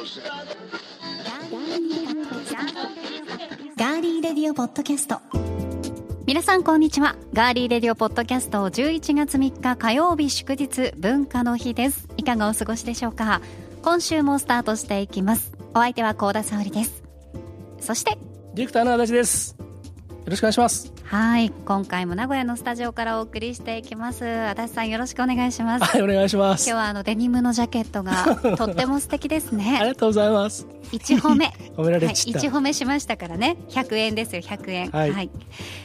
ガーリーレディオポッドキャスト。皆さんこんにちは。ガーリーレディオポッドキャスト11月3日火曜日祝日文化の日ですいかがお過ごしでしょうか。今週もスタートしていきます。お相手は高田沙織です。そしてディレクターの足立です。よろしくお願いします。はい今回も名古屋のスタジオからお送りしていきます。足立さんよろしくお願いします。はいお願いします。今日はあのデニムのジャケットが とっても素敵ですね。ありがとうございます。一褒め。褒められはい、一褒めしましたからね。100円ですよ100円。はい。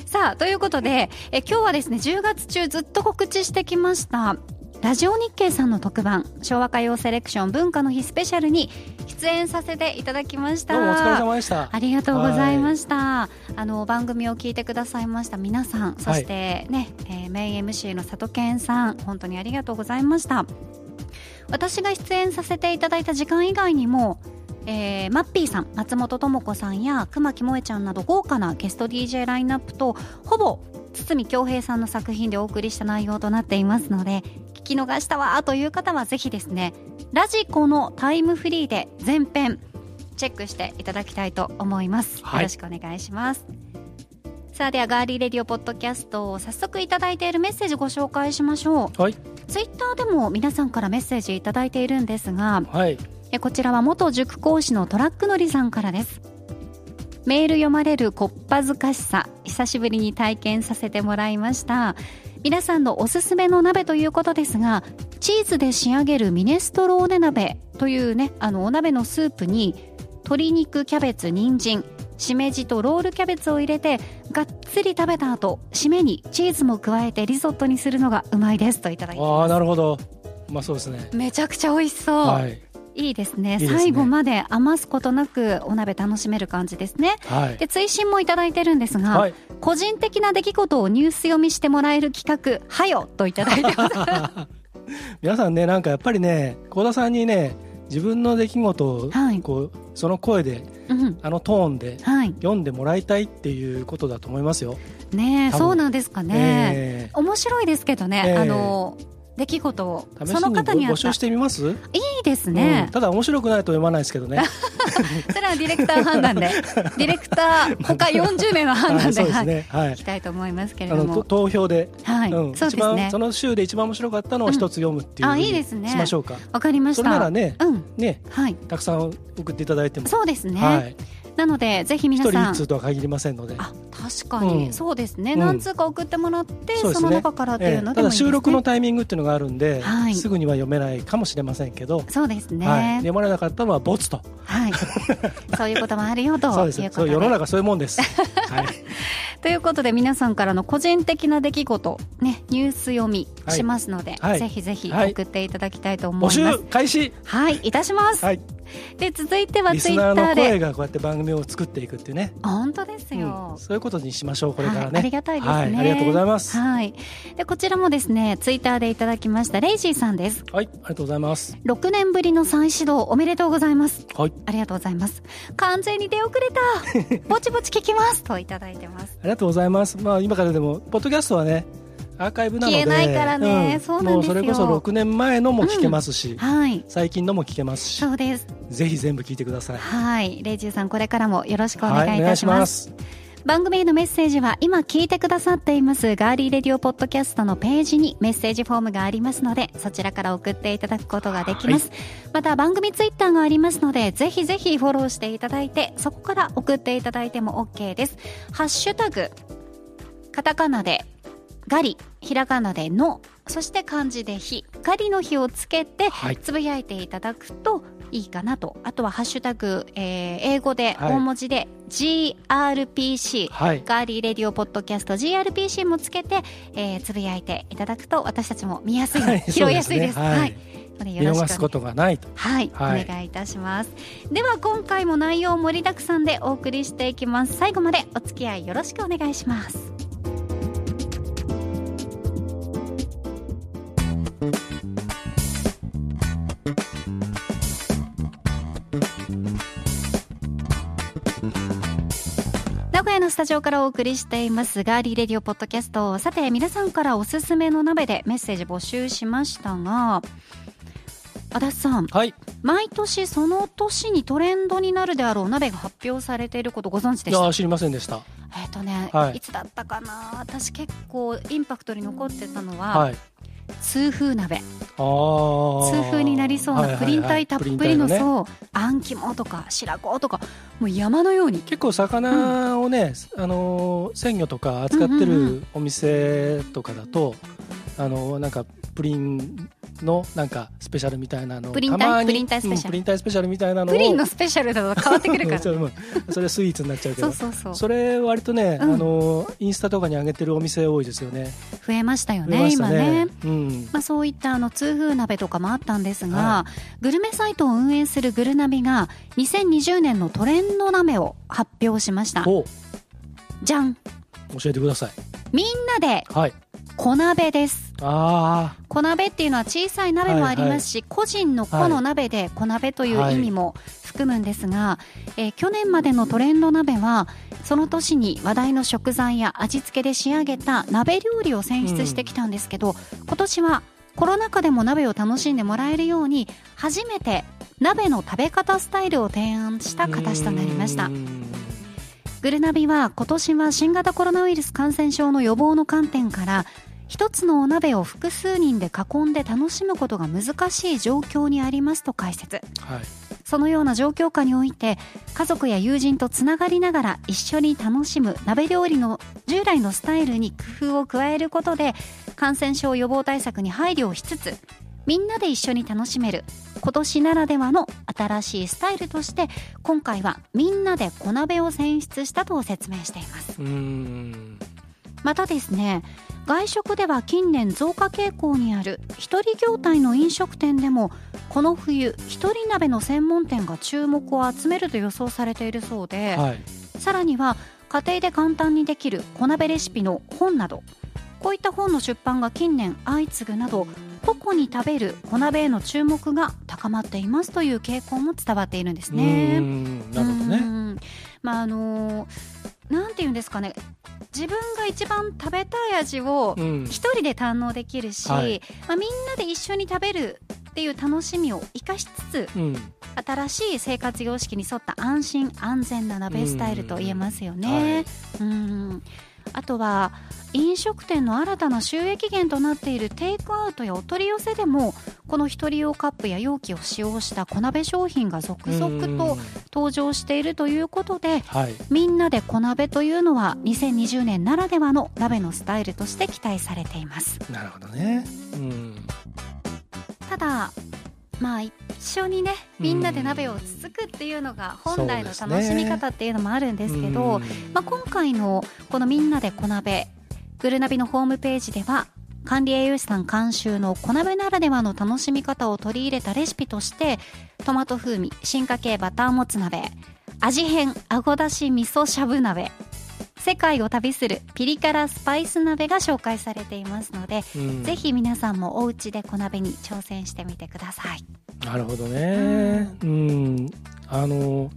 さあということでえ今日はですね10月中ずっと告知してきましたラジオ日経さんの特番昭和歌謡セレクション文化の日スペシャルに出演させていただきました。どうもお疲れ様でした。ありがとうございました、あの番組を聞いてくださいました。皆さんそしてね、えーメイン MC の佐藤健さん本当にありがとうございました。私が出演させていただいた時間以外にもえーマッピーさん松本智子さんや熊木萌ちゃんなど豪華なゲスト DJ ラインナップとほぼ堤恭平さんの作品でお送りした内容となっていますので聞き逃したわという方はぜひですねラジコのタイムフリーで全編チェックしていただきたいと思います、はい。よろしくお願いします。さあではガーリーレディオポッドキャストを早速いただいているメッセージご紹介しましょう。はい。ツイッターでも皆さんからメッセージいただいているんですがはい。えこちらは元塾講師のトラックのりさんからです。メール読まれるこっぱずかしさ久しぶりに体験させてもらいました皆さんのおすすめの鍋ということですがチーズで仕上げるミネストローネ鍋というねあのお鍋のスープに鶏肉キャベツ人参しめじとロールキャベツを入れてがっつり食べた後締めにチーズも加えてリゾットにするのがうまいですといただいてああます。なるほど。うまそうですね。めちゃくちゃ美味しそう、はいいいですね。ね。最後まで余すことなくお鍋楽しめる感じですね。はい。で追伸もいただいてるんですが、はい。個人的な出来事をニュース読みしてもらえる企画「はよ」といただいてます。皆さんねなんかやっぱりね幸田さんにね自分の出来事をはい。こうその声でうん。あのトーンではい。読んでもらいたいっていうことだと思いますよ。ねそうなんですかね、え。面白いですけどね、ええ。あの出来事をその方に募集してみます、いいですね。うん、ただ面白くないと読まないですけどね。それはディレクター判断で。ディレクター他40名の判断で,、はい、でね。はい。い、き。たいと思いますけれあのとども投票で、はい、うん、そうですね。その週で一番面白かったのを一つ読むっていう、あいいですね。しましょうか。わかりました。それならね、うん。ね、はい。たくさん送っていただいても、そうですね、はい、なのでぜひ皆さん。一通とは限りませんので。あ確かに、うん。そうですね、うん。何通か送ってもらってそ,、ね。の中からっていうのええ。ただ収録のタイミングっていうのがあるんで、はい。すぐには読めないかもしれませんけど、そうですね、はい、はい読まれなかったのはボツと。そういうこともあるよと。そうです。いうことで。そう世の中そういうもんです。はい、ということで皆さんからの個人的な出来事ねニュース読みしますので、はい。ぜひぜひはい。送っていただきたいと思い募ます、集開始。はい。いたします、はい、で続いてはリツイッタースナーの声でがこうやって番組を作っていくっていうね、本当ですうん。よ、そういうことにしましょうこれからね。はい、ありがたいですね、はい、ありがとうございます。はい、でこちらもですねツイッターでいただきましたレイジーさんです。はい、ありがとうございます。6年ぶりの再始動おめでとうございます。はい、ありがとうございます。完全に出遅れた。ぼちぼち聞きます。といただいてます。ありがとうございます。まあ今からでもポッドキャストはね。アーカイブなので。消えないからね。そうなんですよ。それこそ6年前のも聞けますし、はい。最近のも聞けますしそうです。ぜひ全部聞いてください。はい。レイジーさんこれからもよろしくお願いいいたしま,、ます。す番組へのメッセージは今聞いてくださっています。ガーリーレディオポッドキャストのページにメッセージフォームがありますのでそちらから送っていただくことができます、また番組ツイッターがありますのでぜひぜひフォローしていただいてそこから送っていただいても OK です。ハッシュタグカタカナでガリひらがなでのそして漢字で日。ガリの日をつけてはい。つぶやいていただくといいかなと。あとはハッシュタグ、えー英語ではい。大文字で GRPC、はいガーリー。レディオポッドキャスト。GRPC もつけて、えーつぶやいていただくと私たちも見やすい、はい。拾いやすいです。はい。のでよ見逃すことがないと。はい、はい。お願いいたします。では今回も内容盛りだくさんでお送りしていきます。最後までお付き合いよろしくお願いします名古屋のスタジオからお送りしていますガーリーレディオポッドキャストさて皆さんからおすすめの鍋でメッセージ募集しましたが足立さんはい。毎年その年にトレンドになるであろう鍋が発表されていることご存知でした？いや知りませんでした。えっ、とね、はい。い、つだったかな？私結構インパクトに残ってたのは、はい痛風鍋。痛風になりそうなプリン体たっぷりのね。そう。あん肝とか白子とかもう山のように。結構魚をね、あのー鮮魚とか扱ってうんうんうるお店とかだと、あのーなんかプリンのなんかスペシャルみたいなのをプリン体たまにプリン体スペシャル。うんプリン体スペシャルみたいなのをプリンのスペシャルだと変わってくるから それもそれスイーツになっちゃうけそどうそうそう。それ割とね、うん。あのーインスタとかに上げてるお店多いですよね。増えましたよねね。今ね。うん。まあ、そういったあの痛風鍋とかもあったんですが、はグルメサイトを運営するグルナビが2020年のトレンド鍋を発表しました。おじゃん。教えてください。みんなではい小鍋です。あ小鍋っていうのは小さい鍋もありますし、個人の個の鍋で小鍋という意味も含むんですが、えー去年までのトレンド鍋はその年に話題の食材や味付けで仕上げた鍋料理を選出してきたんですけど、今年はコロナ禍でも鍋を楽しんでもらえるように初めて鍋の食べ方スタイルを提案したあ形となりました。グルナビは今年は新型コロナウイルス感染症の予防の観点から一つのお鍋を複数人で囲んで楽しむことが難しい状況にありますと解説。はい。そのような状況下において家族や友人とつながりながら一緒に楽しむ鍋料理の従来のスタイルに工夫を加えることで感染症予防対策に配慮をしつつみんなで一緒に楽しめる今年ならではの新しいスタイルとして今回はみんなで小鍋を選出したと説明しています。うーん。またですね外食では近年増加傾向にある一人業態の飲食店でもこの冬一人鍋の専門店が注目を集めると予想されているそうで、はい。さらには家庭で簡単にできる小鍋レシピの本などこういった本の出版が近年相次ぐなど個々に食べる小鍋への注目が高まっていますという傾向も伝わっているんですね。ん。なるほどね。うん。まああのーなんていうんですかね。自分が一番食べたい味をうん。一人で堪能できるし、はい。まあ、みんなで一緒に食べるっていう楽しみを生かしつつうん。新しい生活様式に沿った安心安全な鍋スタイルと言えますよね。うん。あとは飲食店の新たな収益源となっているテイクアウトやお取り寄せでもこの一人用カップや容器を使用した小鍋商品が続々とうん。登場しているということではい。みんなで小鍋というのは2020年ならではの鍋のスタイルとして期待されています。なるほどね。うん。ただまあ一緒にねみんなで鍋をつつくっていうのが本来の楽しみ方っていうのもあるんですけど、うん。まあ、今回のこのみんなで小鍋グルナビのホームページでは管理栄養士さん監修の小鍋ならではの楽しみ方を取り入れたレシピとしてトマト風味進化系バターもつ鍋味変あごだし味噌しゃぶ鍋世界を旅するピリ辛スパイス鍋が紹介されていますので、うん。ぜひ皆さんもお家で小鍋に挑戦してみてください。なるほどね。うん。あの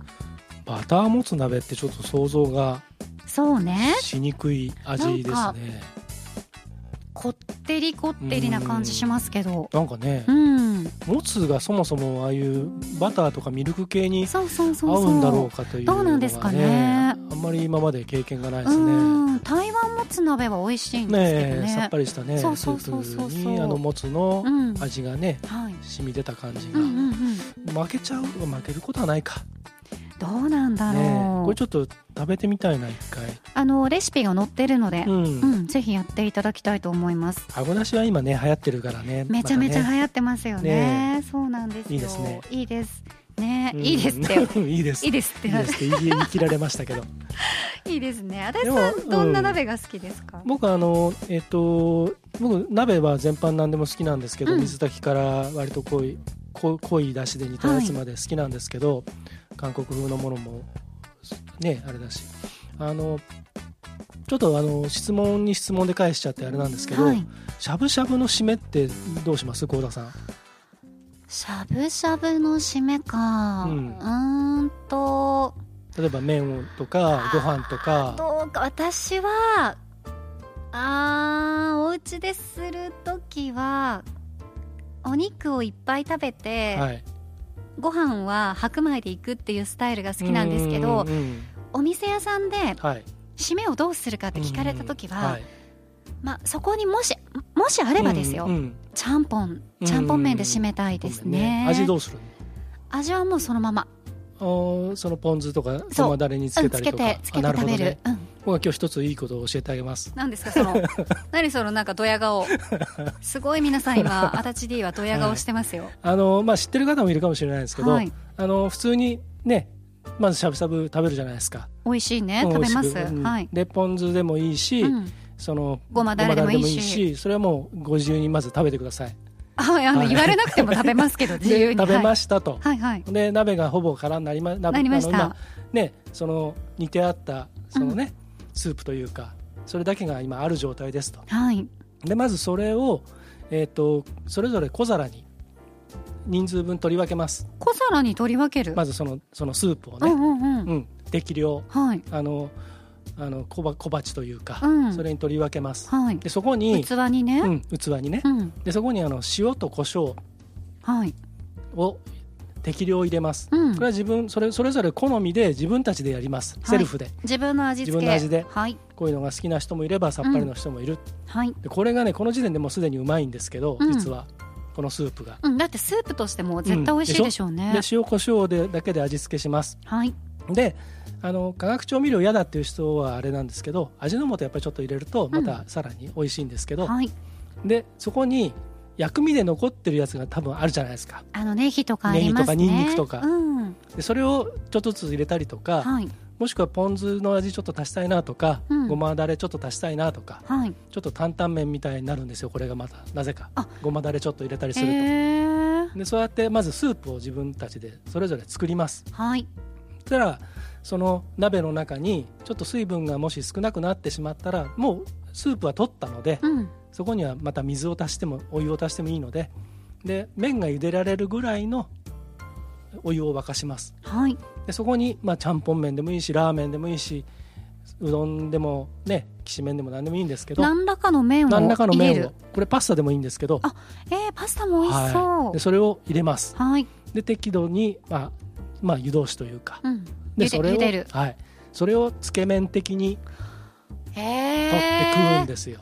バターもつ鍋ってちょっと想像がそうね。しにくい味ですね。こってりこってりな感じしますけど。なんかねうん。もつがそもそもああいうバターとかミルク系に合そううんだろうかというのがどうなんですかね。あんまり今まで経験がないですね。うん。台湾もつ鍋は美味しいんですけどね。ねえさっぱりしたねスそうそうそうそう。ープにあのもつのうん。味がねはい。染み出た感じが。うんうんうん。負けちゃう負けることはないかどうなんだろう、ねえこれちょっと食べてみたいな一回。あのレシピが載ってるので、ううんんぜひやっていただきたいと思います。あごだしは今ね流行ってるからね。めちゃめちゃ流行ってますよね。ねそうなんですよ。いいですね。いいです。ね、うん。いいですって。いいです。いいですって。言い切られましたけど。いいですね。足立でさもん。どんな鍋が好きですか、僕あのえっ、と僕鍋は全般何でも好きなんですけど、うん。水炊きから割と濃い濃濃い出汁で煮たやつまで好きなんですけど、韓国風のものもねあれだし。あのちょっとあの質問に質問で返しちゃってあれなんですけど、はい。しゃぶしゃぶの締めってどうします？幸田さん。しゃぶしゃぶの締めか。ううんーんと。例えば麺とかご飯とか。どうか。私はあーお家でする時はお肉をいっぱい食べて、はい、ご飯は白米で行くっていうスタイルが好きなんですけどお店屋さんではい、締めをどうするかって聞かれた時は、はい。まあ、そこにもしもしあればですよ、うんうん。ちゃんぽんちゃんぽん麺で締めたいですね,、味どうする味はもうそのまま。のあーそのポン酢とかごまだれにつけけたりとか、てつけてあなるほどね。食べる、うん僕は今日一ついいことを教えてあげます。何ですかその 何そのなんかドヤ顔。すごい皆さん今足立 D はドヤ顔してますよ、あの、まあ、知ってる方もいるかもしれないですけど、はい。あの普通にねまずしゃぶしゃぶ食べるじゃないですか。美味しいね。うん食べます、はい、でポン酢でもいいし、うん、そのごまだれでもいいし。それはもうご自由にまず食べてください。はいあの、はい。言われなくても食べますけど 自由に。で食べまししたと、はいはい、で鍋がほぼ空になりまななりました。あの今ねその煮てあったそのね、スープというかそれだけが今ある状態ですと。はい。でまずそれを、えー、とそれぞれ小皿に人数分取り分けます。小皿に取り分ける、まずそのそのスープをね、うんうんうん、うん、適量。はい。あのあの小ば小鉢というか、うん。それに取り分けます。はい。でそこに、器にね、うん、器にね。うん。でそこにあの塩と胡椒はい。を適量入れます、うん。これは自分それそれぞれ好みで自分たちでやります、はい。セルフで。自分の味付け。自分の味で。はい。こういうのが好きな人もいればさっぱりの人もいる、はい、でこれがねこの時点でもうすでにうまいんですけど、うん。実はこのスープが、うん、だってスープとしても絶対美味しいでしょうね、で塩コショウでだけで味付けします。はい。であの化学調味料嫌だっていう人はあれなんですけど味の素やっぱりちょっと入れるとまたさらに美味しいんですけど、はい。でそこに薬味で残ってるやつが多分あるじゃないですか。あのネギとかありますね。ネギとかニンニクとか。うん。でそれをちょっとずつ入れたりとか、はい。もしくはポン酢の味ちょっと足したいなとか、うん。ごまだれちょっと足したいなとかはい。ちょっと担々麺みたいになるんですよこれがまた。なぜか。あ。ごまだれちょっと入れたりすると、でそうやってまずスープを自分たちでそれぞれ作ります。はい。そしたらその鍋の中にちょっと水分がもし少なくなってしまったらもうスープは取ったので、うんそこにはまた水を足してもお湯を足してもいいのでで麺が茹でられるぐらいのお湯を沸かします。はい。でそこに、まあ、ちゃんぽん麺でもいいしラーメンでもいいしうどんでもねきしめんでも何でもいいんですけど何らかの麺を何らかの麺をこれパスタでもいいんですけどあえー、パスタも美味しそう。はい、でそれを入れます。はい、で適度に、まあまあ、湯通しというかうん、でそれをはい、それをつけ麺的にへ取って食うんえですよ、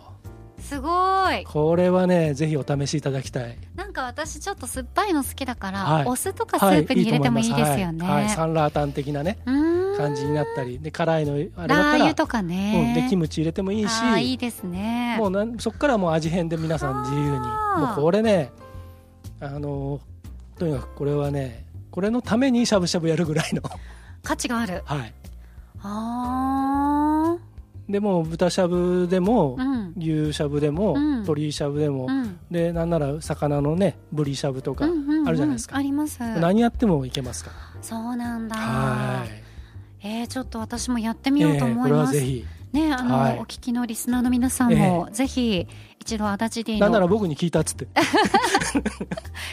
すごい。これはねぜひお試しいただきたい。なんか私ちょっと酸っぱいの好きだから、はい。お酢とかスープに入れてもいいですよね、はいはい。サンラータン的なね感じになったり。で辛いのあれだったラーら油とかうん、ね、でキムチ入れてもいいし。いいですね。もうなんそこからもう味変で皆さん自由に。もうこれねあのとにかくこれはねこれのためにしゃぶしゃぶやるぐらいの価値がある。はい。あでもう豚しゃぶでもー、うん。牛しゃぶでも、うん。鶏しゃぶでも、うん。でなんなら魚のねブリしゃぶとか、うんうんうん。あるじゃないですか。あります。何やってもいけますか？そうなんだ。らはい。えー、ちょっと私もやってみようと思いええこれはます、ぜひ。ねあの、はい。お聞きのリスナーの皆さんも、ぜひ一度足立 D なんならの僕に聞いたっつって。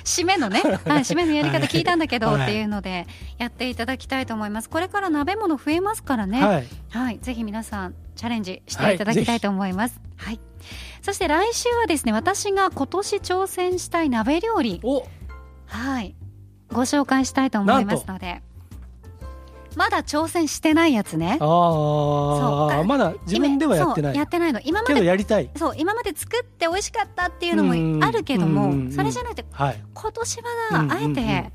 締めのね、はい、締めのやり方聞いたんだけど、はい。っていうのでやっていただきたいと思います。これから鍋物増えますからね。はい。はい、ぜひ皆さんチャレンジしていただきたいと思います。はい。そして来週はですね、私が今年挑戦したい鍋料理、お。はい、ご紹介したいと思いますので、まだ挑戦してないやつね。ああまだ自分ではやってない。やってないの。今までやりたい。そう今まで作って美味しかったっていうのもあるけども、それじゃなくてはい。今年はあえて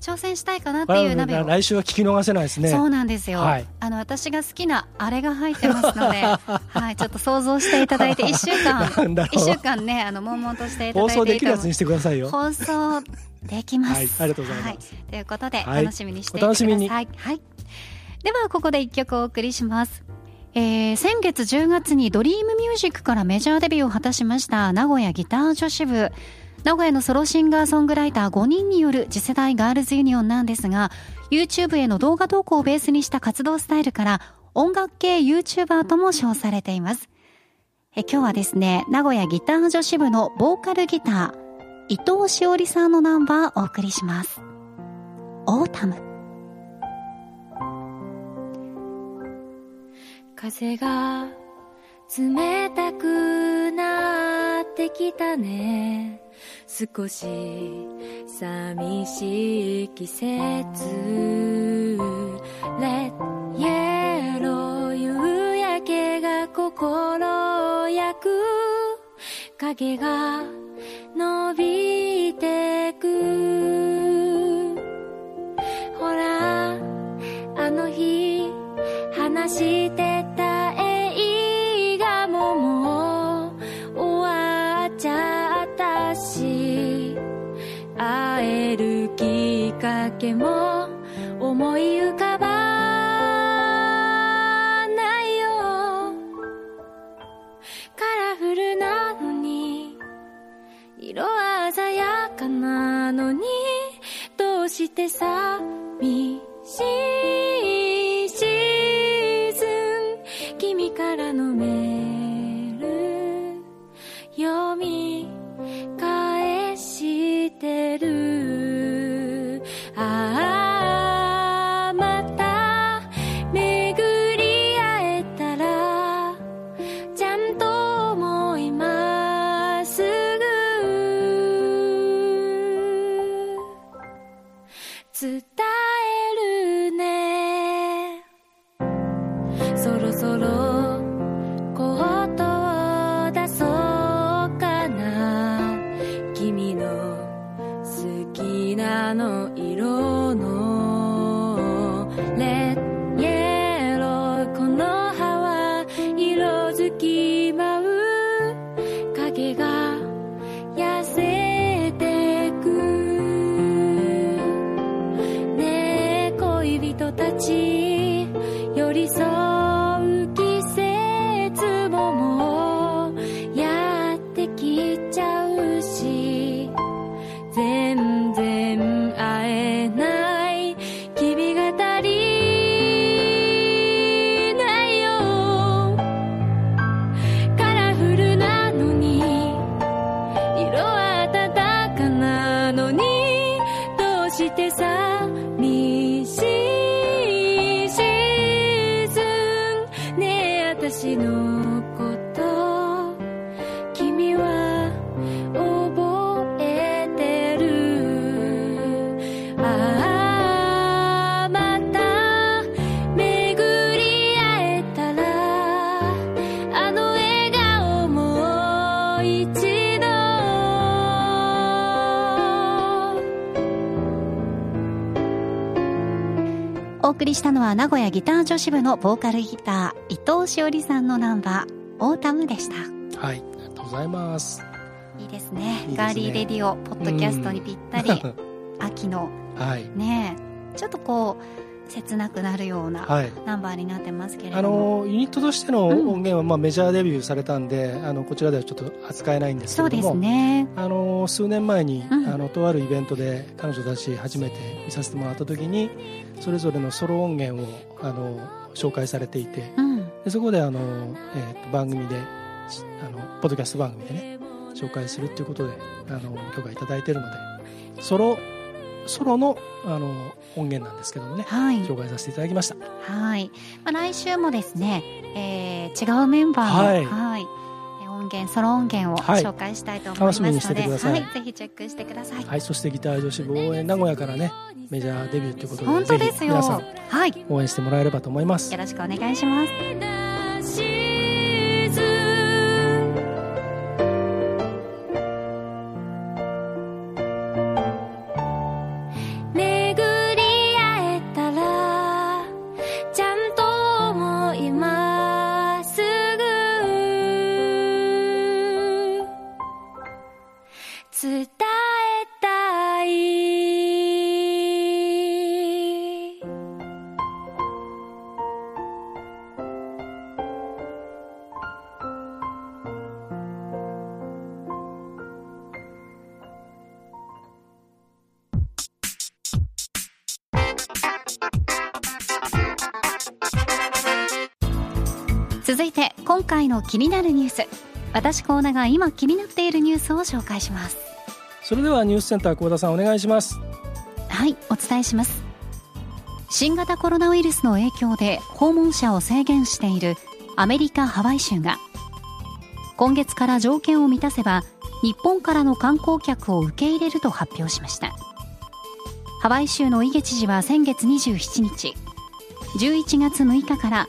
挑戦したいかなっていう鍋を。来週は聞き逃せないですね。そうなんですよ、はい。あの私が好きなあれが入ってますので、はい、ちょっと想像していただいて1週間一週間ねあの悶々としていただい放て送できるやつにしてくださいよ。放送できます、はいありがとうございます。はい。ということで、はい。楽しみにしていてください。お楽しみに。はい、ではここで一曲お送りします。えー先月10月にドリームミュージックからメジャーデビューを果たしました名古屋ギター女子部。名古屋のソロシンガーソングライター5人による次世代ガールズユニオンなんですが YouTube への動画投稿をベースにした活動スタイルから音楽系 YouTuber とも称されています。え今日はですね名古屋ギター女子部のボーカルギター伊藤しおりさんのナンバーをお送りします。オータム。風が冷たくなってきたね。少し寂しい季節。レッイエロー夕焼けが心を焼く。影が伸びてく。ほらあの日話してけも思い浮かばないよ。カラフルなのに色鮮やかなのにどうしてさ送りしたのは名古屋ギター女子部のボーカルギター伊藤しおりさんのナンバー「 Autumn」でした。はいありがとうございます。いいですね。いいですね。ガーリーレディオポッドキャストにぴったり 秋の。はい。ねちょっとこう切なくなるようなはい。ナンバーになってますけれあども、のユニットとしてのうん。音源は、まあ、メジャーデビューされたんであのこちらではちょっと扱えないんですけそうですれども、ね。あの数年前に、うん。あのとあるイベントで彼女たち初めて見させてもらった時にそれぞれのソロ音源をあの紹介されていてうん。でそこであの、えーと番組でしあのポッドキャスト番組でね紹介するっていうことであの許可いただいているのでソロソロのあの音源なんですけどもねはい。紹介させていただきました。はい、まあ、来週もですね、えー違うメンバーの、はい。音源ソロ音源をはい。紹介したいと思いますので、楽しみにしててください。はい、ぜひチェックしてください。はい。そしてギター女子部応援名古屋からねメジャーデビューということで本当ですよ。皆さんはい、応援してもらえればと思います。よろしくお願いします。続いて今回の気になるニュース。私コーナが今気になっているニュースを紹介します。それではニュースセンター幸田さんお願いします。はいお伝えします。新型コロナウイルスの影響で訪問者を制限しているアメリカ・ハワイ州が今月から条件を満たせば日本からの観光客を受け入れると発表しました。ハワイ州のイゲ知事は先月27日11月6日から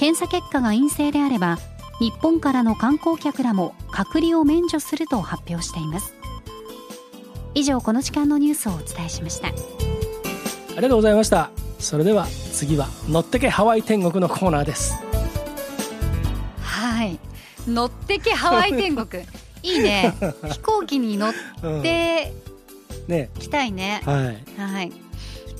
検査結果が陰性であれば日本からの観光客らも隔離を免除すると発表しています。以上この時間のニュースをお伝えしました。ありがとうございました。それでは次は乗ってけハワイ天国のコーナーです。はい。乗ってけハワイ天国。いいね。飛行機に乗ってね。きたいね、はい。はい。飛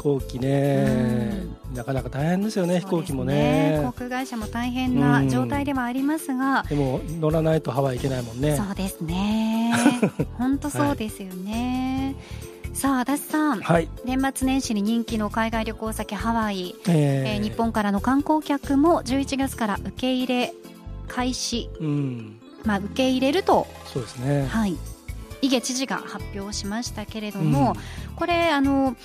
行機ね。なかなか大変ですよね飛行機もね。航空会社も大変な状態ではありますが、でも乗らないとハワイ行けないもんね。そうですね。本当そうですよね、さあ足立さん、はい、年末年始に人気の海外旅行先ハワイ、ええー日本からの観光客も11月から受け入れ開始、うん。まあ、受け入れると、そうですね。はい、井毛知事が発表しましたけれども、これあの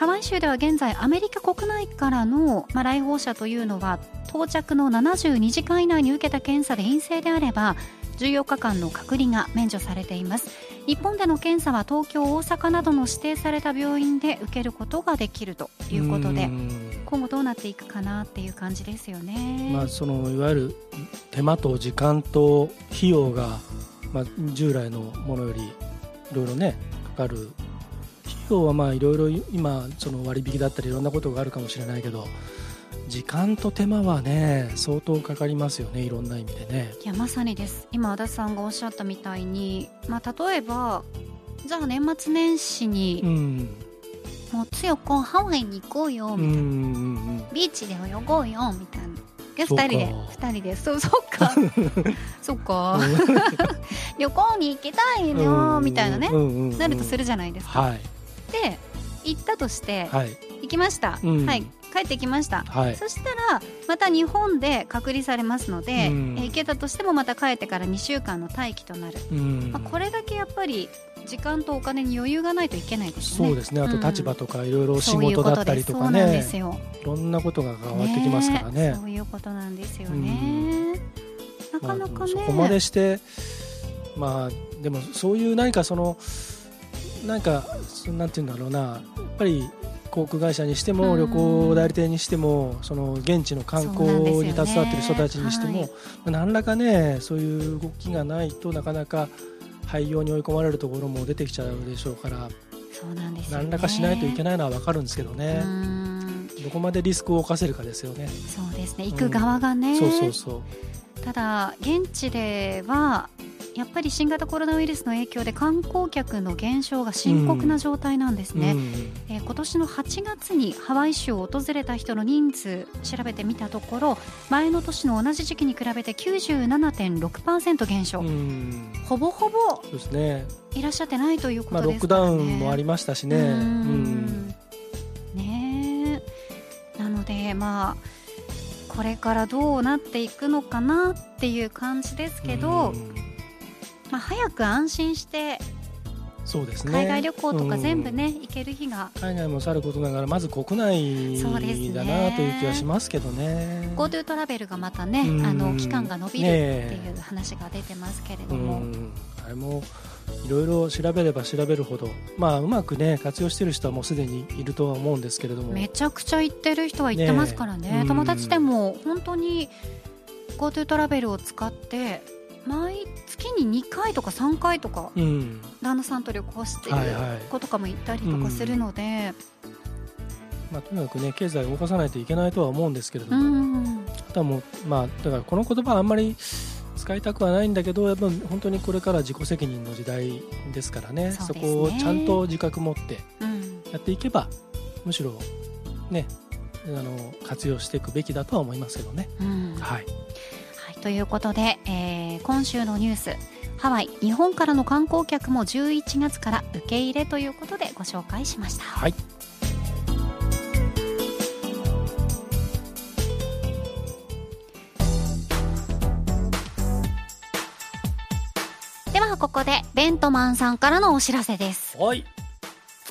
ハワイ州では現在アメリカ国内からの、まあ、来訪者というのは到着の72時間以内に受けた検査で陰性であれば14日間の隔離が免除されています。日本での検査は東京大阪などの指定された病院で受けることができるということでん。今後どうなっていくかなっていう感じですよね、まあ、そのいわゆる手間と時間と費用が、まあ、従来のものよりいろいろねかかる費用はまあいろいろ今その割引だったりいろんなことがあるかもしれないけど時間と手間はね相当かかりますよねいろんな意味でね。いやまさにです。今足立さんがおっしゃったみたいに、まあ、例えばじゃあ年末年始うにん。もう強くハワイに行こうようんうみたいな、ん。ビーチで泳ごうよみたいな。でそうか。2人で2人で。そうそっか。そっか。旅行に行きたいうんよみたいなね。うんうんうん。なるとするじゃないですか、はいで行ったとして、はい。行きました、うん。はい。帰ってきました。はい。そしたらまた日本で隔離されますので、うん。えー行けたとしてもまた帰ってから2週間の待機となる、うん。まあ、これだけやっぱり時間とお金に余裕がないといけないですよね。そうですね。あと立場ととかいろいろ仕事だったりとかね。いろんなことが変わってきますからね。えそういうことなんですよね、なかなかね、まあ、そこまでしてまあでもそういう何かそのなんかそなんていうんだろうな。やっぱり航空会社にしてもうん。旅行代理店にしてもその現地の観光に携わってる人たちにしても、何らかねそういう動きがないとなかなか廃業に追い込まれるところも出てきちゃうでしょうからそうなんです何らかしないといけないのは分かるんですけどうねん。どこまでリスクを冒せるかですよね。そうですね。行く側がね、そうそうそう。ただ現地ではやっぱり新型コロナウイルスの影響で観光客の減少が深刻な状態なんですね、うん。えー今年の8月にハワイ州を訪れた人の人数調べてみたところ前の年の同じ時期に比べて97.6%減少、うん。ほぼほぼそうですね。いらっしゃってないというこまあ、とロックダ。ウンもありましたしね、ううんん。ねえ。なのでまあこれからどうなっていくのかなっていう感じですけど、うんまあ、早く安心してそうですね。海外旅行とか全部うん。ね、行ける日が。海外もさることながらまず国内だなという気はしますけどね。GoTo トラベルがまたね、うん。あの期間が延びるねってえいう話が出てますけれどうも、ん。あれもいろいろ調べれば調べるほど、まあ、うまくね活用している人はもうすでにいるとは思うんですけれども。めちゃくちゃ行ってる人は行ってますからね。ねえ。友達でも本当に GoTo トラベルを使って毎月に2回とか3回とかうん。旦那さんと旅行しているはいはい。子とかも行ったりとかするので、まあ、とにかくね経済を動かさないといけないとは思うんですけれどうも、ん、あとはもう、まあ、だからこの言葉はあんまり使いたくはないんだけどやっぱ本当にこれから自己責任の時代ですからね。ね。こをちゃんと自覚持ってうん、やっていけばむしろねあの活用していくべきだとは思いますけどね。うん。はい、はい、ということで、えー今週のニュースハワイ日本からの観光客も11月から受け入れということでご紹介しました。はいではここでベントマンさんからのお知らせです。はい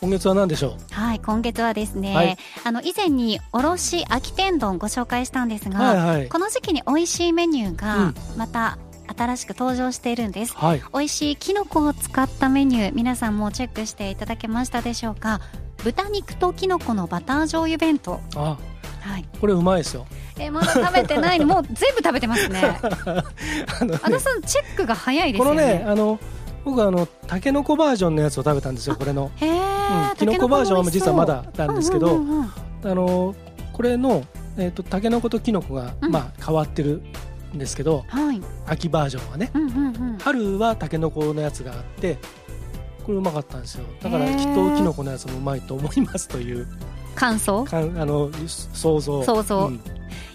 今月は何でしょはい、今月はですね、はいあの以前におろし秋天丼ご紹介したんですうが、はいはい。この時期に美味しいメニューがうん。また新しく登場しているんです。はい。美味しいキノコを使ったメニュー皆さんもチェックしていただけましたでしょうか？豚肉とキノコのバター醤油弁当。あはい。これうまいですよ。えーまだ食べてない もう全部食べてますね。あのねあのさんチェックが早いですこのよねねあの僕はあのタケノコバージョンのやつを食べたんですよこれの、へえ、うん、キノコバージョンは実はまだなんですけど、う。んうんうんうんあのこれの、えー、とタケノコとキノコが、うん。まあ、変わってるんですけどはい。秋バージョンはね。うんうんうん。春はタケノコのやつがあってこれうまかったんですよ。だからきっとキノコのやつもうまいと思いますという。感想？かんあの想像。想像。うん。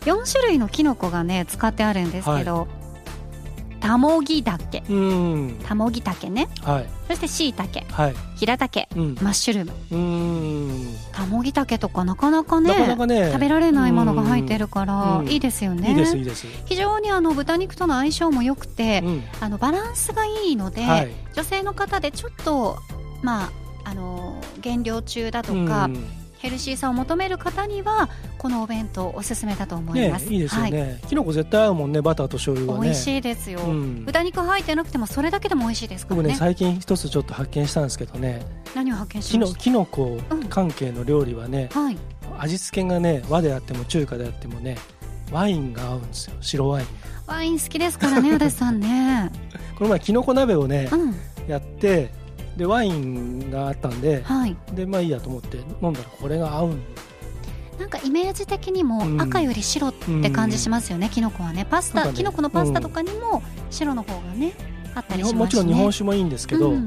4種類のキノコがね使ってあるんですけど、タモギダケうん。タモギタケね。はい。そしてシイタケはい。ヒラタケうん。マッシュルーム。うん。タモギタケとかなかなかねなかなかね。食べられないものが入ってるから、うん。いいですよね。いいですいいです、非常にあの豚肉との相性も良くて、うん。あのバランスがいいので、はい。女性の方でちょっとまああの減量中だとか、うんヘルシーさを求める方にはこのお弁当おすすめだと思いねます。いいですよはい、ね、キノコ絶対合うもんねバターと醤油はね。美味しいですよ、うん。豚肉入ってなくてもそれだけでも美味しいですからね。僕ね最近一つちょっと発見したんですけどね。何を発見しましキノコうん。関係の料理はね、たはい。味付けがね和であっても中華であってもねワインが合うんですよ。白ワイン。ワイン好きですからね足立さんね。この前キノコ鍋をねうん。やってでワインがあったんではい。でまあいいやと思って飲んだらこれが合うん。なんかイメージ的にもうん。赤より白って感じしますよね、キノコはね。パスタ、ね。キノコのパスタとかにも白の方がねあった日りしますし、ね、本もちろん日本酒もいいんですけど、ううんん。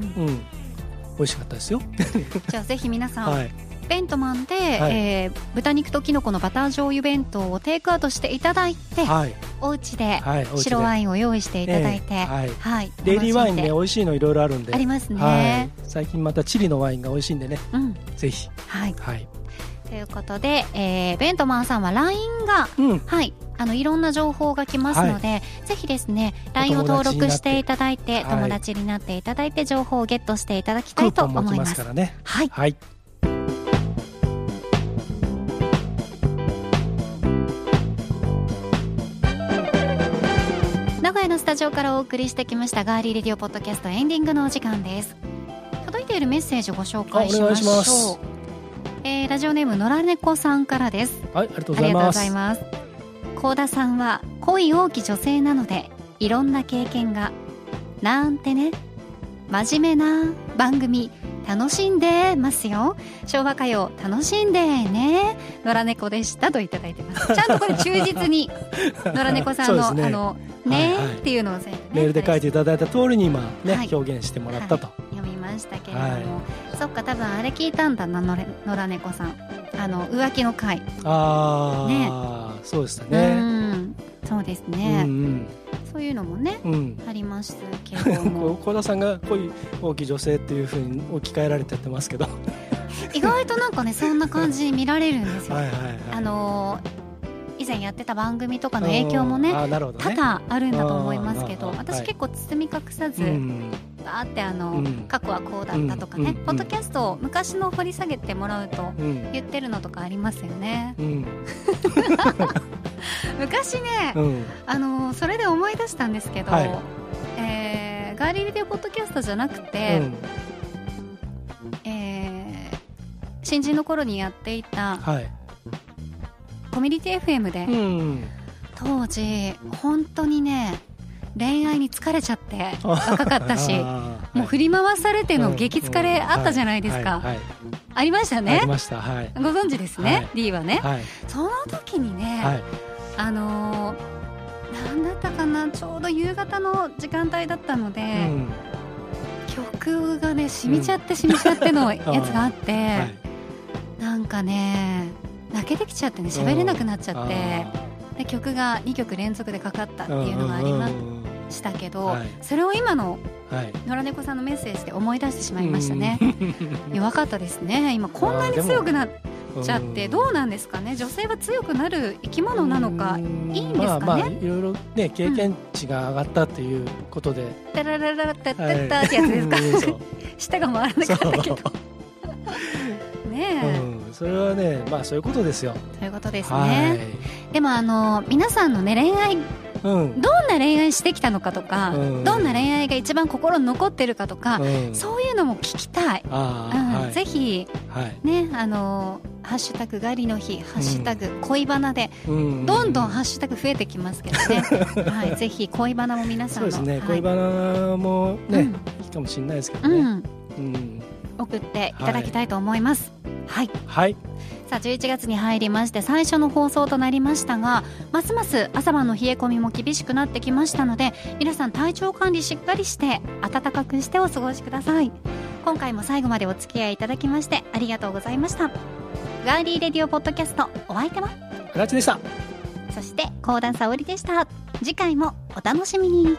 美味しかったですよ。じゃあぜひ皆さん、はいベントマンで、はい。えー豚肉とキノコのバター醤油弁当をテイクアウトしていただいて、はい。お家で白ワインを用意していただいて、ええはい。はい、デイリーワインね美味しいのいろいろあるんで。ありますね、はい、最近またチリのワインが美味しいんでね。うん。ぜひ。はい、はい。ということで、えーベントマンさんは LINE がうん。はい、あのいろんな情報が来ますので、ぜひですね LINE を登録していただいてはい。友達になっていただいて情報をゲットしていただきたいと思います。すからね。はい。はい名古屋のスタジオからお送りしてきましたガーリーレディオポッドキャストエンディングのお時間です。届いているメッセージをご紹介しましょう。えーラジオネームのらねこさんからです。はいありがとうごございます。ざいます。高田さんは恋多き女性なのでいろんな経験が。なんてね。真面目な番組楽しんでますよ。昭和歌謡楽しんでね。野良猫でしたといただいてます。ちゃんとこれ忠実に野良猫さんの、ね。あのね、はいはい。っていうのを全部ねメールで書いていただいた通りに今ね、はい。表現してもらったと、はい。読みましたけれども、はいそっか多分あれ聞いたんだな野良猫さん。あの浮気の回。ああ、そうでしたうねんそうですうね、ん。そういうのもねうんうんありますけど幸 田さんが恋大きい女性っていうふうに置き換えられてやってますけど。意外となんかねそんな感じに見られるんですよ、はいはいはい。あのー以前やってた番組とかの影響もねうんあーなるほど多ね々あるんだと思いますけど私結構包み隠さず、うんバーってあの、うん。過去はこうだったとかね、うん。ポッドキャストを昔の掘り下げてもらうとうん。言ってるのとかありますよね。うん 昔ね、うん。あのーそれで思い出したんですけど、はい。えーガーリーレディオポッドキャストじゃなくうて、ん。えー新人の頃にやっていたはい。コミュニティ FM で、うん当時本当にね恋愛に疲れちゃって若かったしもう振り回されてのうん。激疲れあったじゃないですか、ありましたね。はいありました。はい。ご存知ですね、はい。D はね、はい。その時にね、はいあのーなんだったかなちょうど夕方の時間帯だったので、うん。曲がね染みちゃって染みちゃっての やつがあって、はい。なんかね泣けてきちゃってね喋れなくなっちゃって、で曲が2曲連続でかかったっていうのがありまうんしたけど、はい。それを今のはい。野良猫さんのメッセージで思い出してしまいましたね、うん。弱かったですね。今こんなに強くなっちゃってうん。どうなんですかね？女性は強くなる生き物なのかうん。いいんですかね？まあまあいろいろね経験値が上がったっていうことで、タララララタッタってやつですか、うんそう。舌が回らなかったけど。ねえ、うん、それはねまあそういうことですよ。ということですはねい。でもあの皆さんのね恋愛うんどんな恋愛してきたのかとか、うん。どんな恋愛が一番心に残ってるかとか、うん。そういうのも聞きたい、あうんぜひはい。ねあのーハッシュタグガリの日ハッシュタグ恋バナでうん。どんどんハッシュタグ増えてきますけどね、はい、ぜひ恋バナも皆さんの。そうですね、はい。恋バナもね、うん。いいかもしれないですけどね、うん、うん送っていただきたいと思います。はい、はい。さあ11月に入りまして最初の放送となりましたがますます朝晩の冷え込みも厳しくなってきましたので皆さん体調管理しっかりして暖かくしてお過ごしください。今回も最後までお付き合いいただきましてありがとうございました。ガーリーレディオポッドキャストお相手は？足立でした。そして高田沙織でした。次回もお楽しみに